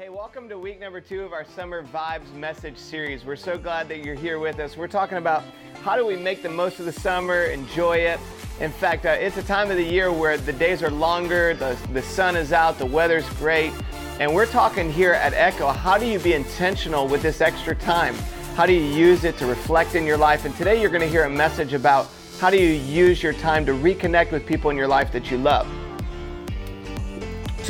Hey, welcome to week number two of our Summer Vibes message series. We're so glad that you're here with us. We're talking about how do we make the most of the summer, enjoy it. In fact, uh, it's a time of the year where the days are longer, the, the sun is out, the weather's great. And we're talking here at Echo how do you be intentional with this extra time? How do you use it to reflect in your life? And today you're going to hear a message about how do you use your time to reconnect with people in your life that you love.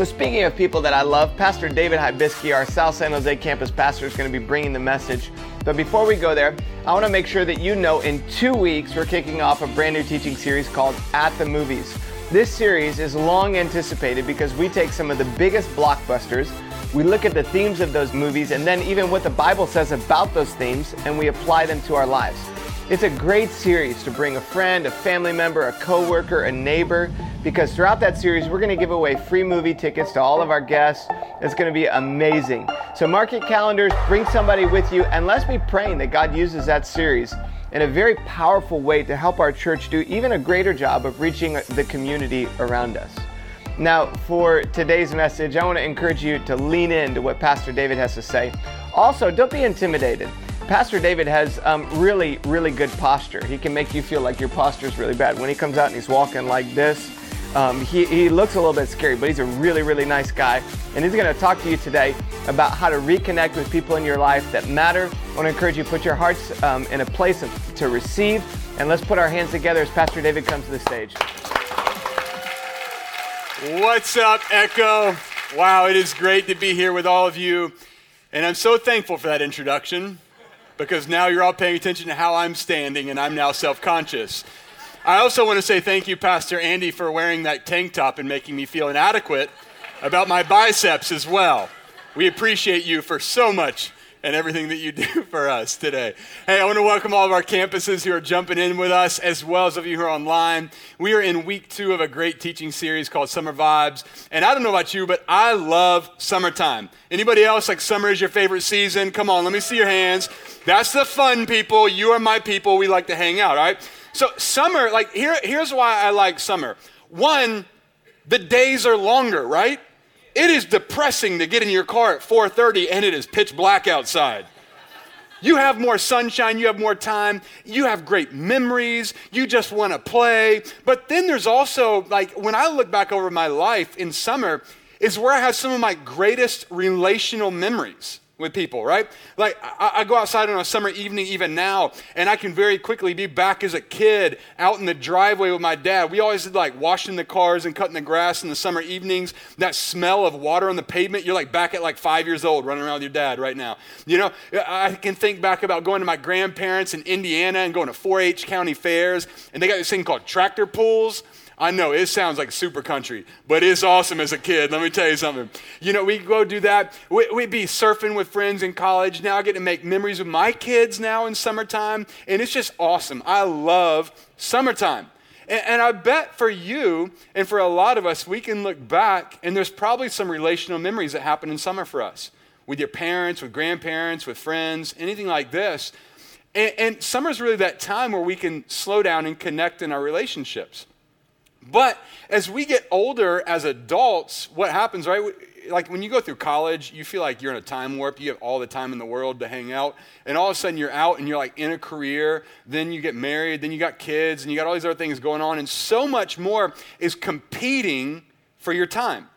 So, speaking of people that I love, Pastor David Hibisky, our South San Jose campus pastor, is going to be bringing the message. But before we go there, I want to make sure that you know in two weeks we're kicking off a brand new teaching series called At the Movies. This series is long anticipated because we take some of the biggest blockbusters, we look at the themes of those movies, and then even what the Bible says about those themes, and we apply them to our lives. It's a great series to bring a friend, a family member, a coworker, a neighbor, because throughout that series, we're going to give away free movie tickets to all of our guests. It's going to be amazing. So mark your calendars, bring somebody with you, and let's be praying that God uses that series in a very powerful way to help our church do even a greater job of reaching the community around us. Now, for today's message, I want to encourage you to lean into what Pastor David has to say. Also, don't be intimidated. Pastor David has um, really, really good posture. He can make you feel like your posture is really bad. When he comes out and he's walking like this, um, he, he looks a little bit scary, but he's a really, really nice guy. And he's going to talk to you today about how to reconnect with people in your life that matter. I want to encourage you put your hearts um, in a place of, to receive. And let's put our hands together as Pastor David comes to the stage. What's up, Echo? Wow, it is great to be here with all of you. And I'm so thankful for that introduction because now you're all paying attention to how I'm standing and I'm now self conscious. I also want to say thank you, Pastor Andy, for wearing that tank top and making me feel inadequate about my biceps as well. We appreciate you for so much and everything that you do for us today. Hey, I want to welcome all of our campuses who are jumping in with us, as well as of you who are online. We are in week two of a great teaching series called Summer Vibes. And I don't know about you, but I love summertime. Anybody else like summer is your favorite season? Come on, let me see your hands. That's the fun people. You are my people. We like to hang out, all right? So summer, like here, here's why I like summer. One, the days are longer, right? It is depressing to get in your car at 4:30 and it is pitch black outside. You have more sunshine, you have more time, you have great memories, you just want to play. But then there's also like when I look back over my life in summer is where I have some of my greatest relational memories with people, right? Like, I, I, go outside on a summer evening, even now, and I can very quickly be back as a kid out in the driveway with my dad. We always did like washing the cars and cutting the grass in the summer evenings. That smell of water on the pavement, you're like back at like five years old running around with your dad right now. You know, I can think back about going to my grandparents in Indiana and going to 4 H county fairs, and they got this thing called tractor pulls. I know it sounds like super country, but it's awesome as a kid. Let me tell you something. You know, we go do that. We, would be surfing with friends in college. Now I get to make memories with my kids now in summertime, and it's just awesome. I love summertime. And, and I bet for you and for a lot of us, we can look back, and there's probably some relational memories that happen in summer for us with your parents, with grandparents, with friends, anything like this. And, and summer is really that time where we can slow down and connect in our relationships. But as we get older as adults, what happens, right? Like when you go through college, you feel like you're in a time warp. You have all the time in the world to hang out. And all of a sudden you're out and you're like in a career. Then you get married. Then you got kids and you got all these other things going on. And so much more is competing for your time.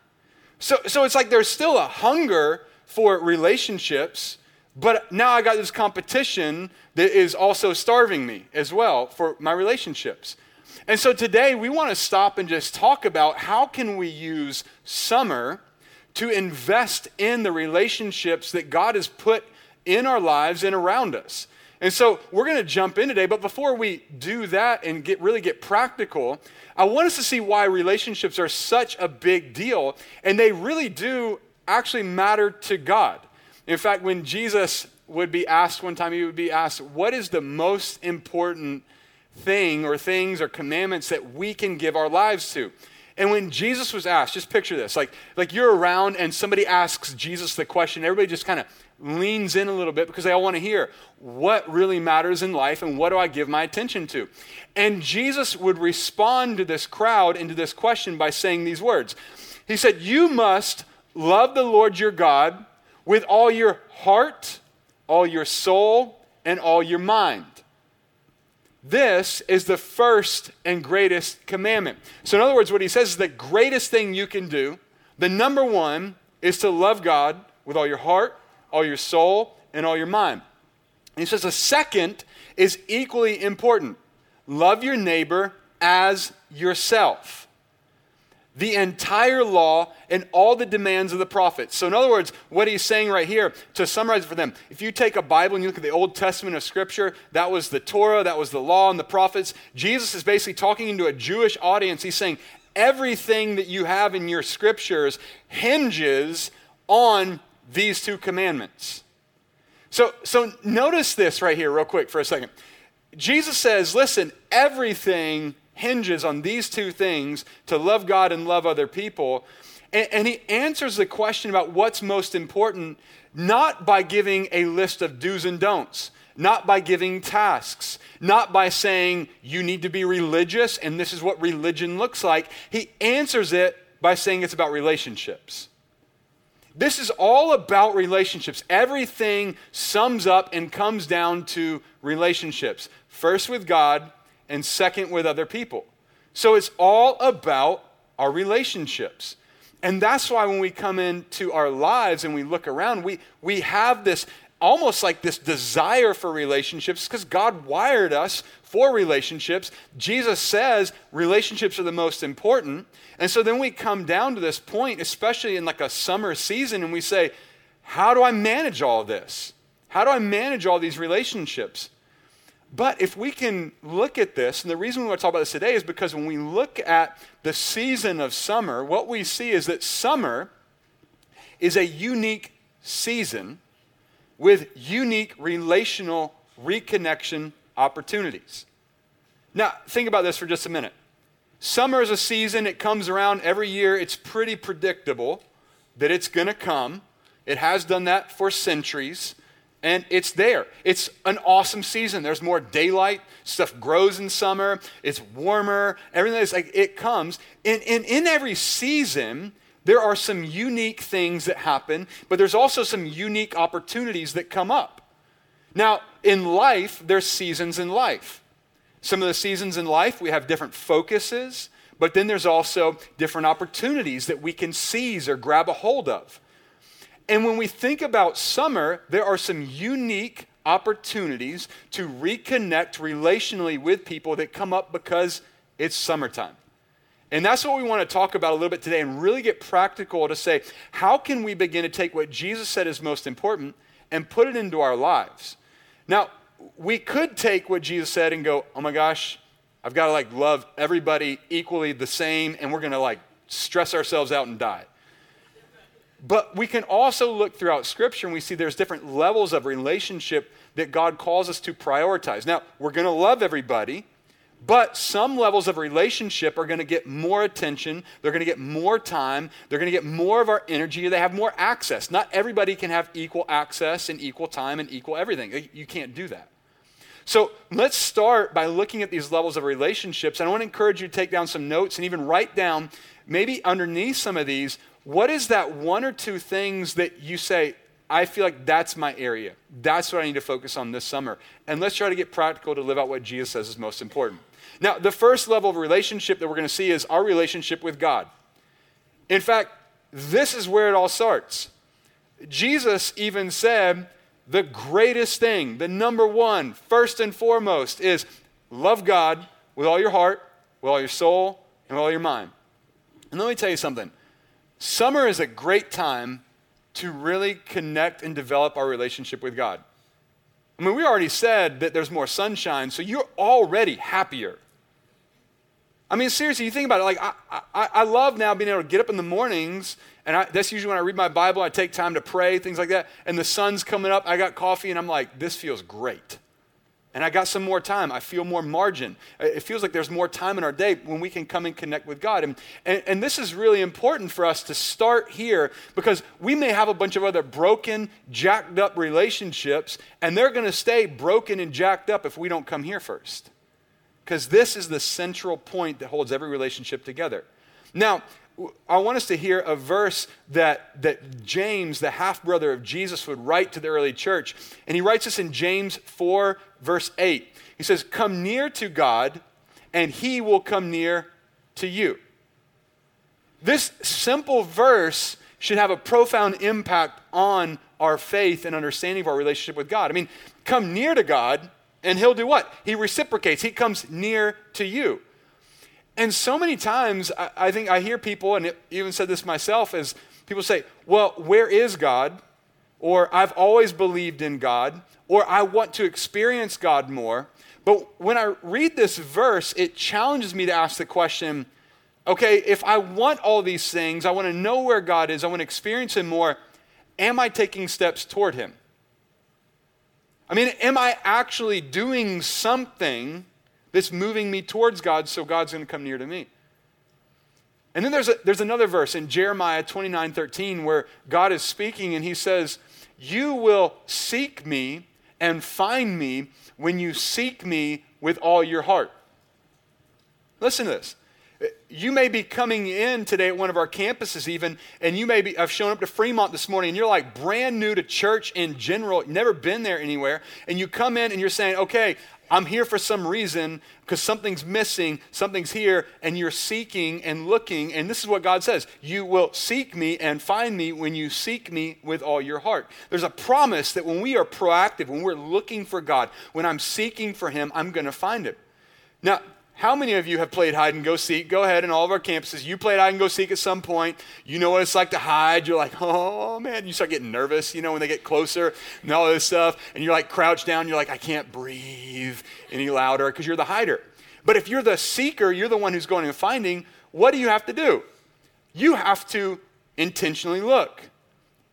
So, so it's like there's still a hunger for relationships, but now I got this competition that is also starving me as well for my relationships. And so today we want to stop and just talk about how can we use summer to invest in the relationships that God has put in our lives and around us. And so we're going to jump in today, but before we do that and get really get practical, I want us to see why relationships are such a big deal and they really do actually matter to God. In fact, when Jesus would be asked one time, he would be asked, What is the most important thing or things or commandments that we can give our lives to. And when Jesus was asked, just picture this like, like you're around and somebody asks Jesus the question, everybody just kind of leans in a little bit because they all want to hear what really matters in life and what do I give my attention to. And Jesus would respond to this crowd and to this question by saying these words He said, You must love the Lord your God with all your heart, all your soul, and all your mind. This is the first and greatest commandment. So, in other words, what he says is the greatest thing you can do, the number one, is to love God with all your heart, all your soul, and all your mind. And he says the second is equally important love your neighbor as yourself the entire law and all the demands of the prophets. So, in other words, what he's saying right here, to summarize it for them, if you take a Bible and you look at the Old Testament of Scripture, that was the Torah, that was the law and the prophets. Jesus is basically talking into a Jewish audience. He's saying, everything that you have in your Scriptures hinges on these two commandments. So, so notice this right here, real quick, for a second. Jesus says, listen, everything hinges on these two things to love God and love other people. And, and, he answers the question about what's most important not by giving a list of do's and don'ts, not by giving tasks, not by saying you need to be religious and this is what religion looks like. He answers it by saying it's about relationships. This is all about relationships. Everything sums up and comes down to relationships. First with God, and second with other people. So it's all about our relationships. And that's why when we come into our lives and we look around, we, we have this almost like this desire for relationships because God wired us for relationships. Jesus says relationships are the most important. And so then we come down to this point, especially in like a summer season, and we say, How do I manage all this? How do I manage all these relationships? But if we can look at this, and the reason we want to talk about this today is because when we look at the season of summer, what we see is that summer is a unique season with unique relational reconnection opportunities. Now, think about this for just a minute. Summer is a season, it comes around every year. It's pretty predictable that it's going to come. It has done that for centuries and it's there. It's an awesome season. There's more daylight. Stuff grows in summer. It's warmer. Everything is like it comes. And, and in every season, there are some unique things that happen, but there's also some unique opportunities that come up. Now, in life, there's seasons in life. Some of the seasons in life, we have different focuses, but then there's also different opportunities that we can seize or grab a hold of. And when we think about summer, there are some unique opportunities to reconnect relationally with people that come up because it's summertime. And that's what we want to talk about a little bit today and really get practical to say, how can we begin to take what Jesus said is most important and put it into our lives? Now, we could take what Jesus said and go, oh my gosh, I've got to like love everybody equally the same, and we're going to like stress ourselves out and die. But we can also look throughout Scripture and we see there's different levels of relationship that God calls us to prioritize. Now, we're going to love everybody, but some levels of relationship are going to get more attention. They're going to get more time. They're going to get more of our energy. They have more access. Not everybody can have equal access and equal time and equal everything. You can't do that. So let's start by looking at these levels of relationships. And I want to encourage you to take down some notes and even write down, maybe underneath some of these, what is that one or two things that you say, I feel like that's my area. That's what I need to focus on this summer. And let's try to get practical to live out what Jesus says is most important. Now, the first level of relationship that we're going to see is our relationship with God. In fact, this is where it all starts. Jesus even said, the greatest thing, the number one, first and foremost, is love God with all your heart, with all your soul, and with all your mind. And let me tell you something Summer is a great time to really connect and develop our relationship with God. I mean, we already said that there's more sunshine, so you're already happier. I mean, seriously, you think about it. Like, I, I, I love now being able to get up in the mornings, and I, that's usually when I read my Bible. I take time to pray, things like that. And the sun's coming up. I got coffee, and I'm like, this feels great and I got some more time. I feel more margin. It feels like there's more time in our day when we can come and connect with God. And, and, and, this is really important for us to start here because we may have a bunch of other broken, jacked up relationships, and they're going to stay broken and jacked up if we don't come here first. Because this is the central point that holds every relationship together. Now, I want us to hear a verse that, that James, the half brother of Jesus, would write to the early church. And he writes this in James 4, verse 8. He says, Come near to God, and he will come near to you. This simple verse should have a profound impact on our faith and understanding of our relationship with God. I mean, come near to God, and he'll do what? He reciprocates, he comes near to you. And so many times, I, I think I hear people, and even said this myself, is people say, Well, where is God? Or I've always believed in God, or I want to experience God more. But when I read this verse, it challenges me to ask the question okay, if I want all these things, I want to know where God is, I want to experience Him more, am I taking steps toward Him? I mean, am I actually doing something that's moving me towards God so God's going to come near to me? And then there's, a, there's another verse in Jeremiah 29 13 where God is speaking and he says, You will seek me and find me when you seek me with all your heart. Listen to this. You may be coming in today at one of our campuses, even, and you may be, I've shown up to Fremont this morning, and you're like brand new to church in general, never been there anywhere, and you come in and you're saying, okay, I'm here for some reason because something's missing, something's here, and you're seeking and looking. And this is what God says You will seek me and find me when you seek me with all your heart. There's a promise that when we are proactive, when we're looking for God, when I'm seeking for Him, I'm going to find Him. Now, how many of you have played hide and go seek? Go ahead in all of our campuses. You played hide and go seek at some point. You know what it's like to hide. You're like, oh man, you start getting nervous, you know, when they get closer and all this stuff. And you're like crouched down. You're like, I can't breathe any louder because you're the hider. But if you're the seeker, you're the one who's going and finding, what do you have to do? You have to intentionally look.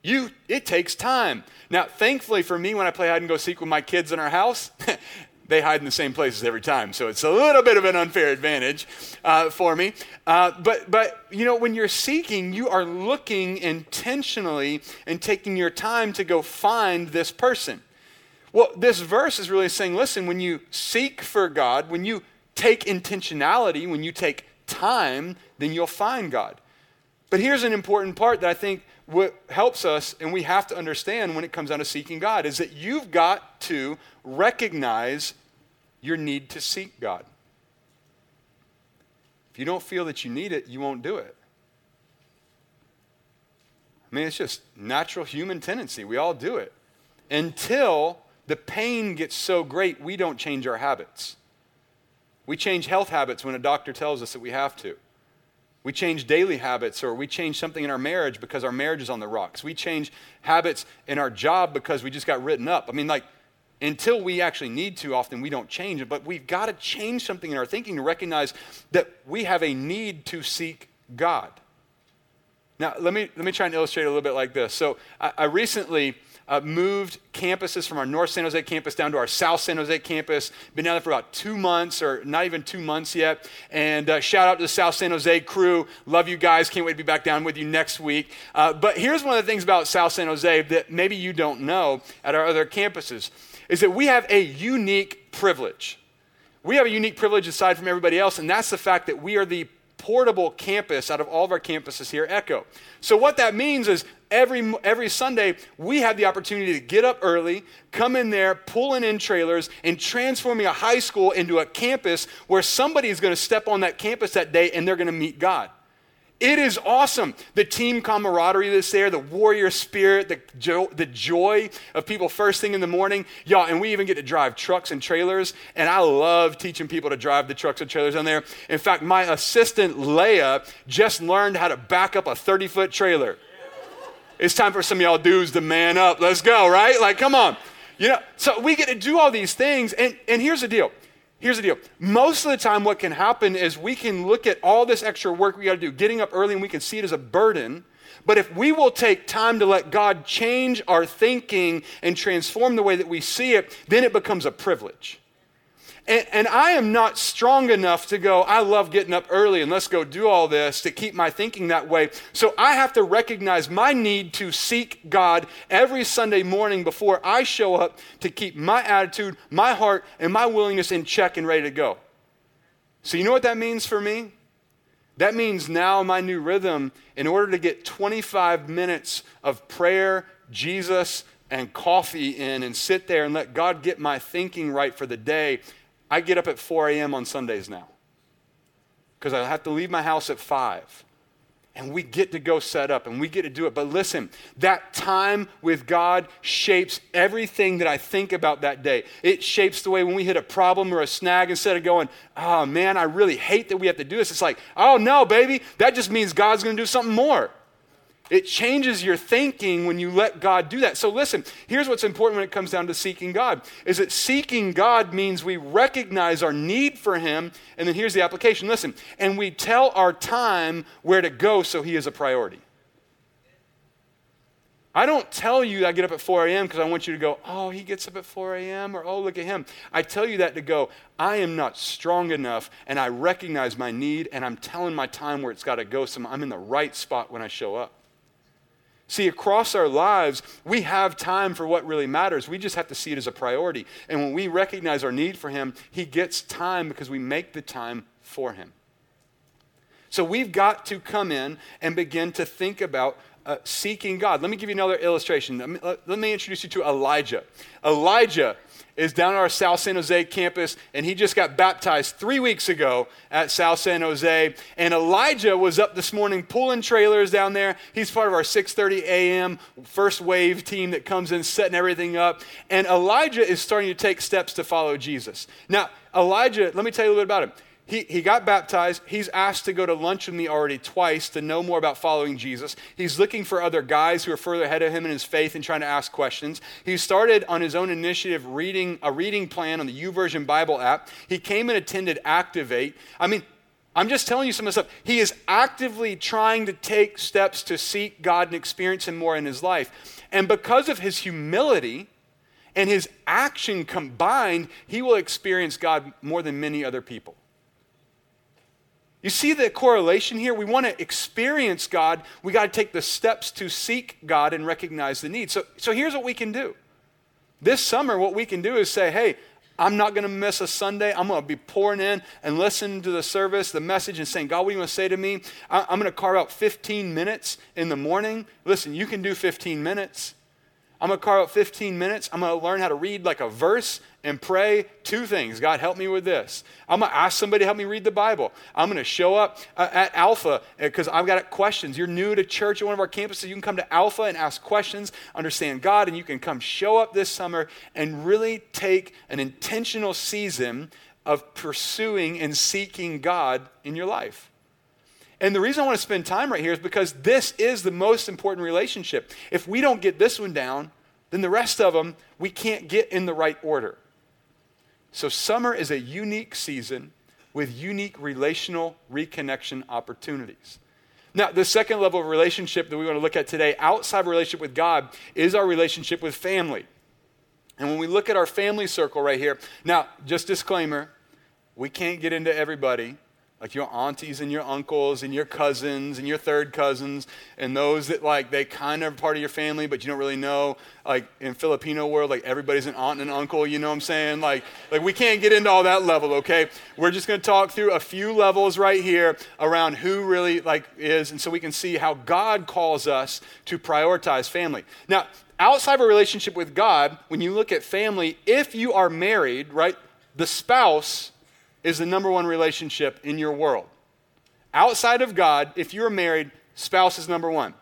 You, it takes time. Now, thankfully for me, when I play hide and go seek with my kids in our house, they hide in the same places every time. So it's a little bit of an unfair advantage uh, for me. Uh, but, but, you know, when you're seeking, you are looking intentionally and taking your time to go find this person. Well, this verse is really saying listen, when you seek for God, when you take intentionality, when you take time, then you'll find God. But here's an important part that I think what helps us and we have to understand when it comes down to seeking God is that you've got to recognize your need to seek God. If you don't feel that you need it, you won't do it. I mean, it's just natural human tendency. We all do it. Until the pain gets so great, we don't change our habits. We change health habits when a doctor tells us that we have to. We change daily habits or we change something in our marriage because our marriage is on the rocks. We change habits in our job because we just got written up. I mean, like, until we actually need to, often we don't change it, but we've got to change something in our thinking to recognize that we have a need to seek God. Now, let me, let me try and illustrate a little bit like this. So, I, I recently uh, moved campuses from our North San Jose campus down to our South San Jose campus. Been down there for about two months, or not even two months yet. And uh, shout out to the South San Jose crew. Love you guys. Can't wait to be back down with you next week. Uh, but here's one of the things about South San Jose that maybe you don't know at our other campuses is that we have a unique privilege. We have a unique privilege aside from everybody else, and that's the fact that we are the portable campus out of all of our campuses here at Echo. So, what that means is every, every Sunday, we have the opportunity to get up early, come in there, pulling in trailers, and transforming a high school into a campus where somebody is going to step on that campus that day and they're going to meet God. It is awesome. The team camaraderie that's there, the warrior spirit, the, jo- the joy of people first thing in the morning. Y'all, and we even get to drive trucks and trailers. And I love teaching people to drive the trucks and trailers on there. In fact, my assistant, Leia, just learned how to back up a 30 foot trailer. It's time for some of y'all dudes to man up. Let's go, right? Like, come on. You know, so we get to do all these things. And, and here's the deal Here's the deal. Most of the time, what can happen is we can look at all this extra work we got to do, getting up early, and we can see it as a burden. But if we will take time to let God change our thinking and transform the way that we see it, then it becomes a privilege. And, and, I am not strong enough to go, I love getting up early and let's go do all this to keep my thinking that way. So I have to recognize my need to seek God every Sunday morning before I show up to keep my attitude, my heart, and my willingness in check and ready to go. So you know what that means for me? That means now my new rhythm, in order to get 25 minutes of prayer, Jesus, and coffee in and sit there and let God get my thinking right for the day, I get up at 4 a.m. on Sundays now. Because I have to leave my house at 5 and we get to go set up and we get to do it. But listen, that time with God shapes everything that I think about that day. It shapes the way when we hit a problem or a snag, instead of going, oh man, I really hate that we have to do this, it's like, oh no, baby, that just means God's going to do something more. It changes your thinking when you let God do that. So listen, here's what's important when it comes down to seeking God is that seeking God means we recognize our need for him and then here's the application. Listen, and we tell our time where to go so he is a priority. I don't tell you I get up at 4 a.m. because I want you to go, oh, he gets up at 4 a.m. or oh, look at him. I tell you that to go, I am not strong enough and I recognize my need and I'm telling my time where it's got to go so I'm in the right spot when I show up. See, across our lives, we have time for what really matters. We just have to see it as a priority. And when we recognize our need for Him, He gets time because we make the time for Him. So we've got to come in and begin to think about uh, seeking God. Let me give you another illustration. Let me, let me introduce you to Elijah. Elijah is down at our South San Jose campus, and he just got baptized three weeks ago at South San Jose. And Elijah was up this morning pulling trailers down there. He's part of our 6:30 a.m. first wave team that comes in setting everything up. And Elijah is starting to take steps to follow Jesus. Now, Elijah, let me tell you a little bit about him he, he got baptized. He's asked to go to lunch with me already twice to know more about following Jesus. He's looking for other guys who are further ahead of him in his faith and trying to ask questions. He started on his own initiative reading a reading plan on the YouVersion Bible app. He came and attended Activate. I mean, I'm just telling you some of the stuff. He is actively trying to take steps to seek God and experience Him more in his life. And because of his humility and his action combined, he will experience God more than many other people. You see the correlation here? We want to experience God. We got to take the steps to seek God and recognize the need. So, so here's what we can do. This summer, what we can do is say, hey, I'm not going to miss a Sunday. I'm going to be pouring in and listening to the service, the message, and saying, God, what do you want to say to me? I'm going to carve out 15 minutes in the morning. Listen, you can do 15 minutes. I'm going to carve out 15 minutes. I'm going to learn how to read like a verse and pray two things. God, help me with this. I'm going to ask somebody to help me read the Bible. I'm going to show up uh, at Alpha because uh, I've got questions. You're new to church at one of our campuses. You can come to Alpha and ask questions, understand God, and you can come show up this summer and really take an intentional season of pursuing and seeking God in your life. And the reason I want to spend time right here is because this is the most important relationship. If we don't get this one down, then the rest of them we can't get in the right order. So, summer is a unique season with unique relational reconnection opportunities. Now, the second level of relationship that we want to look at today, outside of relationship with God, is our relationship with family. And when we look at our family circle right here, now, just disclaimer, we can't get into everybody like your aunties and your uncles and your cousins and your third cousins and those that like they kind of part of your family but you don't really know. Like in filipino world like everybody's an aunt and an uncle you know what i'm saying? Like like we can't get into all that level okay? We're just going to talk through a few levels right here around who really like is and so we can see how god calls us to prioritize family. Now outside of a relationship with god when you look at family if you are married right the spouse is the number one relationship in your world. Outside of God, if you're married, spouse is number one.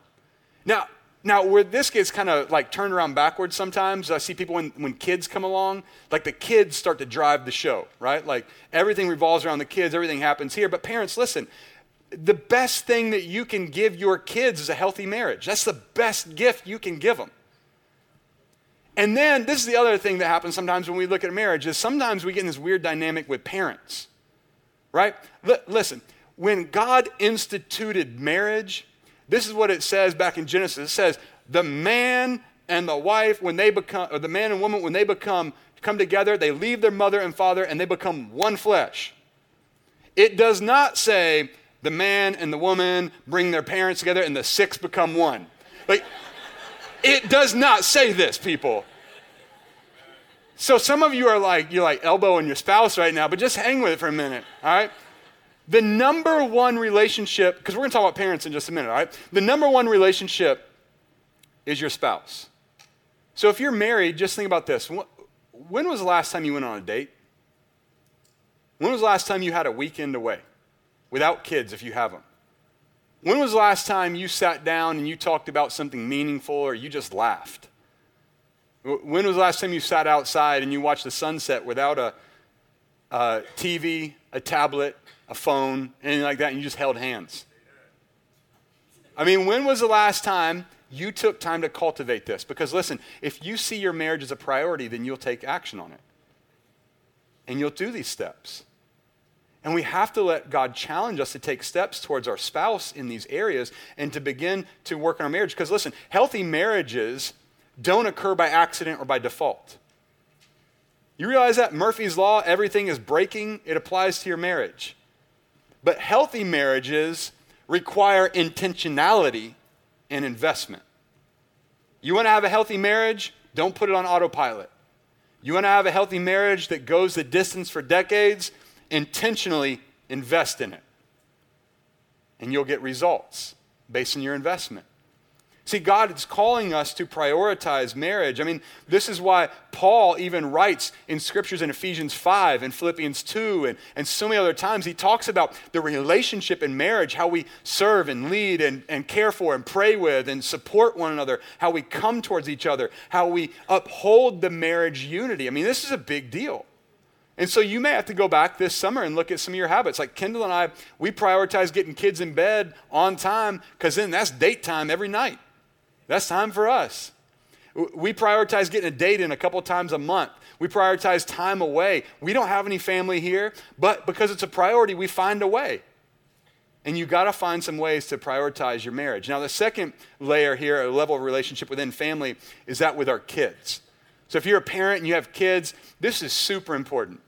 Now, now where this gets kind of like turned around backwards sometimes, I see people when, when kids come along, like the kids start to drive the show, right? Like everything revolves around the kids, everything happens here. But parents, listen, the best thing that you can give your kids is a healthy marriage. That's the best gift you can give them. And then this is the other thing that happens sometimes when we look at marriage is sometimes we get in this weird dynamic with parents. Right? L- listen, when God instituted marriage, this is what it says back in Genesis. It says, the man and the wife, when they become, or the man and woman, when they become, come together, they leave their mother and father and they become one flesh. It does not say the man and the woman bring their parents together and the six become one. Like, it does not say this, people. So some of you are like, you're like elbowing your spouse right now, but just hang with it for a minute, all right? the number one relationship, because we're going to talk about parents in just a minute, all right? The number one relationship is your spouse. So if you're married, just think about this. When was the last time you went on a date? When was the last time you had a weekend away without kids if you have them? When was the last time you sat down and you talked about something meaningful or you just laughed? When was the last time you sat outside and you watched the sunset without a, a TV, a tablet, a phone, anything like that, and you just held hands? I mean, when was the last time you took time to cultivate this? Because listen, if you see your marriage as a priority, then you'll take action on it. And you'll do these steps. And we have to let God challenge us to take steps towards our spouse in these areas and to begin to work on our marriage. Because listen, healthy marriages don't occur by accident or by default. You realize that? Murphy's Law, everything is breaking, it applies to your marriage. But healthy marriages require intentionality and investment. You want to have a healthy marriage? Don't put it on autopilot. You want to have a healthy marriage that goes the distance for decades? intentionally invest in it. And you'll get results based on your investment. See, God is calling us to prioritize marriage. I mean, this is why Paul even writes in scriptures in Ephesians 5 and Philippians 2 and, and so many other times. He talks about the relationship in marriage, how we serve and lead and, and care for and pray with and support one another, how we come towards each other, how we uphold the marriage unity. I mean, this is a big deal. And so you may have to go back this summer and look at some of your habits. Like Kendall and I, we prioritize getting kids in bed on time because then that's date time every night. That's time for us. We prioritize getting a date in a couple times a month. We prioritize time away. We don't have any family here, but because it's a priority, we find a way. And you got to find some ways to prioritize your marriage. Now, the second layer here, a level of relationship within family, is that with our kids. So if you're a parent and you have kids, this is super important.